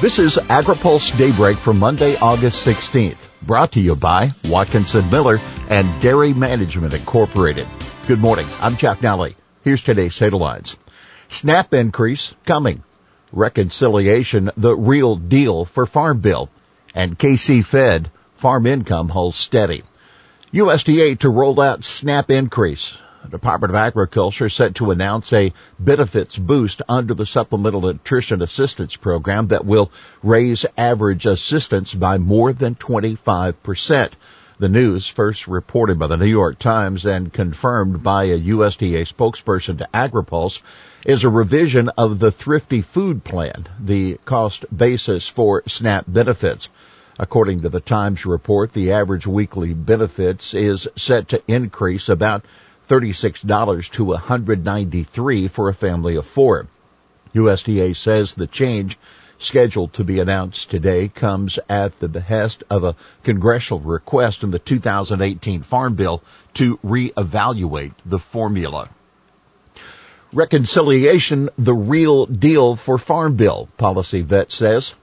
This is AgriPulse Daybreak for Monday, August 16th, brought to you by Watkinson Miller and Dairy Management Incorporated. Good morning. I'm Jeff Nally. Here's today's headlines. SNAP increase coming. Reconciliation, the real deal for Farm Bill. And KC Fed, farm income holds steady. USDA to roll out SNAP increase. Department of Agriculture set to announce a benefits boost under the Supplemental Nutrition Assistance Program that will raise average assistance by more than 25%. The news, first reported by the New York Times and confirmed by a USDA spokesperson to AgriPulse, is a revision of the Thrifty Food Plan, the cost basis for SNAP benefits. According to the Times report, the average weekly benefits is set to increase about $36 to $193 for a family of four. USDA says the change scheduled to be announced today comes at the behest of a congressional request in the 2018 Farm Bill to reevaluate the formula. Reconciliation, the real deal for Farm Bill, Policy Vet says.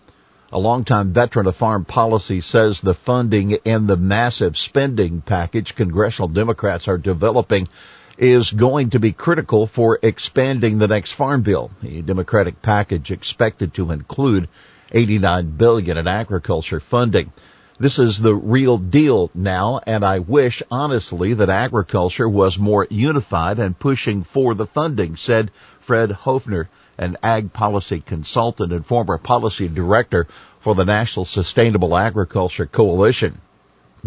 A longtime veteran of farm policy says the funding in the massive spending package congressional Democrats are developing is going to be critical for expanding the next farm bill. The Democratic package expected to include 89 billion in agriculture funding. This is the real deal now, and I wish honestly that agriculture was more unified and pushing for the funding, said Fred Hoefner, an ag policy consultant and former policy director for the National Sustainable Agriculture Coalition.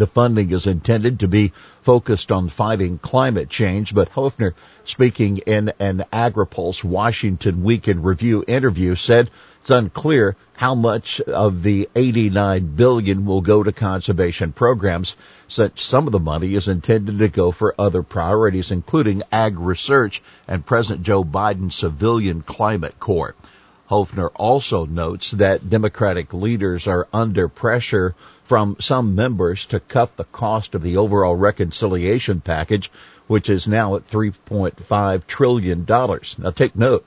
The funding is intended to be focused on fighting climate change, but Hoefner, speaking in an AgriPulse Washington Weekend Review interview, said it's unclear how much of the 89 billion will go to conservation programs, since some of the money is intended to go for other priorities, including ag research and President Joe Biden's civilian climate corps. Hoefner also notes that Democratic leaders are under pressure from some members to cut the cost of the overall reconciliation package, which is now at $3.5 trillion. Now take note.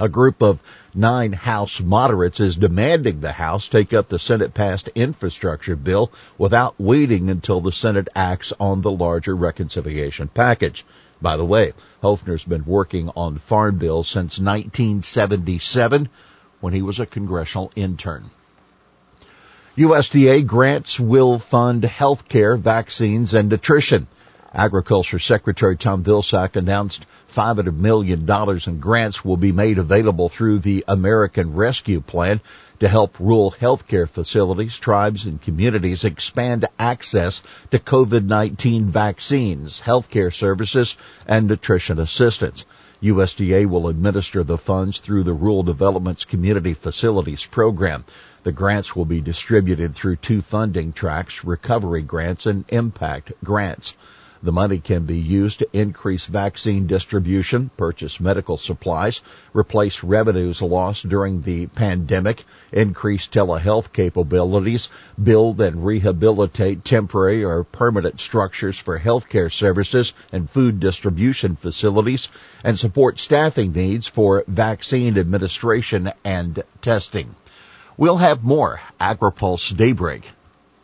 A group of nine House moderates is demanding the House take up the Senate passed infrastructure bill without waiting until the Senate acts on the larger reconciliation package. By the way, Hoefner's been working on farm bills since 1977 when he was a congressional intern. USDA grants will fund healthcare, vaccines, and nutrition. Agriculture Secretary Tom Vilsack announced $500 million in grants will be made available through the American Rescue Plan to help rural healthcare facilities, tribes, and communities expand access to COVID-19 vaccines, healthcare services, and nutrition assistance. USDA will administer the funds through the Rural Development's Community Facilities Program. The grants will be distributed through two funding tracks, recovery grants and impact grants. The money can be used to increase vaccine distribution, purchase medical supplies, replace revenues lost during the pandemic, increase telehealth capabilities, build and rehabilitate temporary or permanent structures for healthcare services and food distribution facilities, and support staffing needs for vaccine administration and testing. We'll have more AgriPulse Daybreak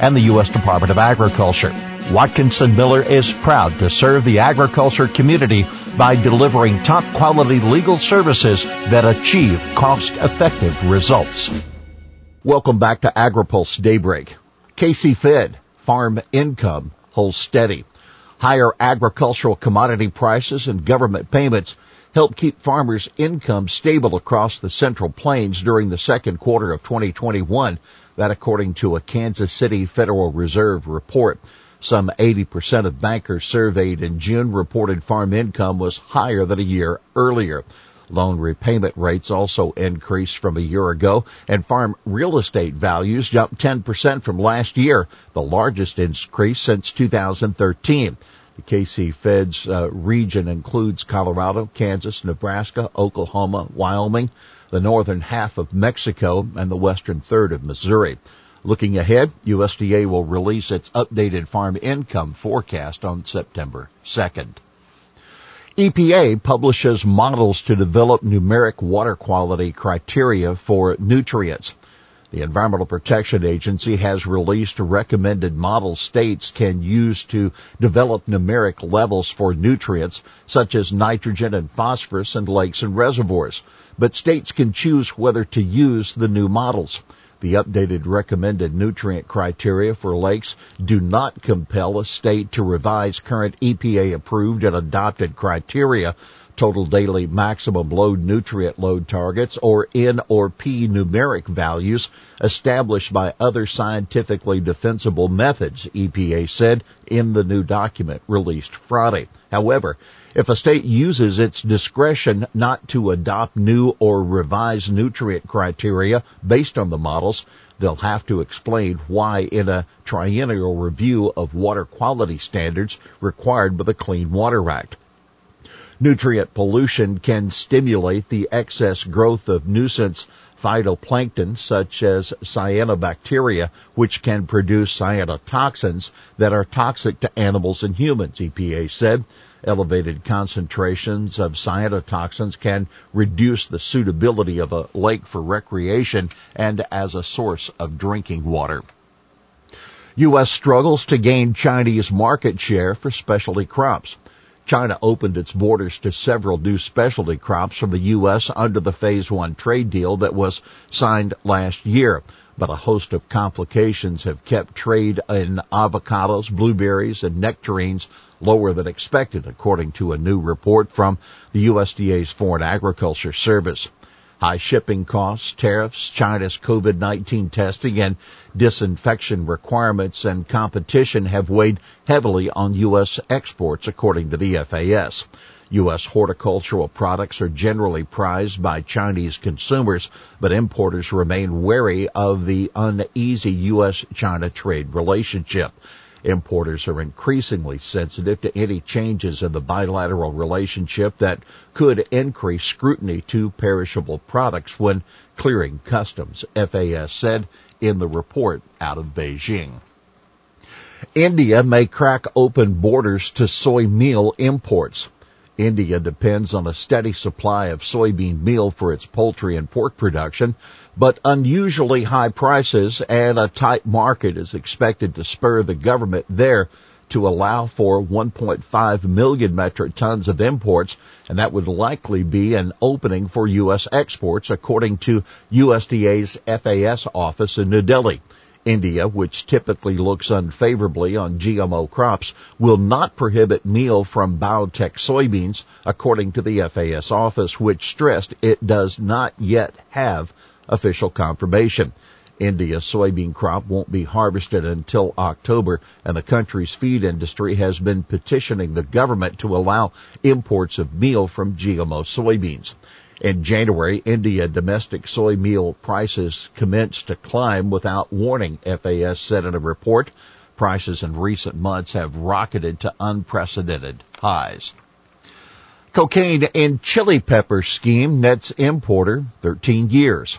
and the U.S. Department of Agriculture. Watkinson Miller is proud to serve the agriculture community by delivering top quality legal services that achieve cost effective results. Welcome back to AgriPulse Daybreak. KC Fed, farm income holds steady. Higher agricultural commodity prices and government payments help keep farmers' income stable across the Central Plains during the second quarter of 2021. That according to a Kansas City Federal Reserve report. Some 80% of bankers surveyed in June reported farm income was higher than a year earlier. Loan repayment rates also increased from a year ago and farm real estate values jumped 10% from last year, the largest increase since 2013. The KC Fed's uh, region includes Colorado, Kansas, Nebraska, Oklahoma, Wyoming, the northern half of Mexico, and the western third of Missouri. Looking ahead, USDA will release its updated farm income forecast on September 2nd. EPA publishes models to develop numeric water quality criteria for nutrients. The Environmental Protection Agency has released recommended model states can use to develop numeric levels for nutrients such as nitrogen and phosphorus in lakes and reservoirs, but states can choose whether to use the new models. The updated recommended nutrient criteria for lakes do not compel a state to revise current EPA approved and adopted criteria total daily maximum load nutrient load targets or N or P numeric values established by other scientifically defensible methods, EPA said in the new document released Friday. However, if a state uses its discretion not to adopt new or revised nutrient criteria based on the models, they'll have to explain why in a triennial review of water quality standards required by the Clean Water Act. Nutrient pollution can stimulate the excess growth of nuisance phytoplankton such as cyanobacteria, which can produce cyanotoxins that are toxic to animals and humans, EPA said. Elevated concentrations of cyanotoxins can reduce the suitability of a lake for recreation and as a source of drinking water. U.S. struggles to gain Chinese market share for specialty crops. China opened its borders to several new specialty crops from the U.S. under the Phase 1 trade deal that was signed last year. But a host of complications have kept trade in avocados, blueberries, and nectarines lower than expected, according to a new report from the USDA's Foreign Agriculture Service. High shipping costs, tariffs, China's COVID-19 testing and disinfection requirements and competition have weighed heavily on U.S. exports according to the FAS. U.S. horticultural products are generally prized by Chinese consumers, but importers remain wary of the uneasy U.S.-China trade relationship. Importers are increasingly sensitive to any changes in the bilateral relationship that could increase scrutiny to perishable products when clearing customs, FAS said in the report out of Beijing. India may crack open borders to soy meal imports. India depends on a steady supply of soybean meal for its poultry and pork production, but unusually high prices and a tight market is expected to spur the government there to allow for 1.5 million metric tons of imports, and that would likely be an opening for U.S. exports, according to USDA's FAS office in New Delhi. India, which typically looks unfavorably on GMO crops, will not prohibit meal from biotech soybeans, according to the FAS office, which stressed it does not yet have official confirmation. India's soybean crop won't be harvested until October, and the country's feed industry has been petitioning the government to allow imports of meal from GMO soybeans. In January, India domestic soy meal prices commenced to climb without warning, FAS said in a report. Prices in recent months have rocketed to unprecedented highs. Cocaine and chili pepper scheme nets importer 13 years.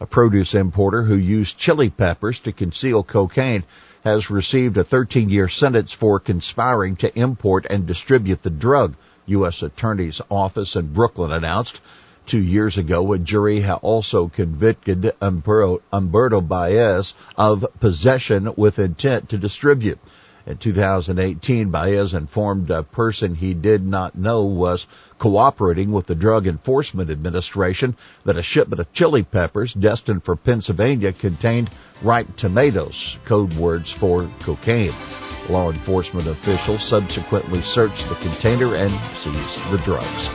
A produce importer who used chili peppers to conceal cocaine has received a 13 year sentence for conspiring to import and distribute the drug, U.S. Attorney's Office in Brooklyn announced. Two years ago, a jury also convicted Umberto, Baez of possession with intent to distribute. In 2018, Baez informed a person he did not know was cooperating with the Drug Enforcement Administration that a shipment of chili peppers destined for Pennsylvania contained ripe tomatoes, code words for cocaine. Law enforcement officials subsequently searched the container and seized the drugs.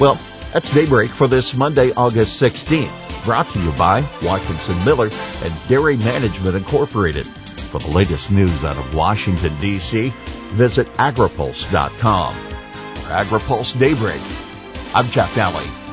Well, that's Daybreak for this Monday, August 16th. Brought to you by Watkinson Miller and Dairy Management Incorporated. For the latest news out of Washington, D.C., visit agripulse.com. For AgriPulse Daybreak, I'm Jeff Daly.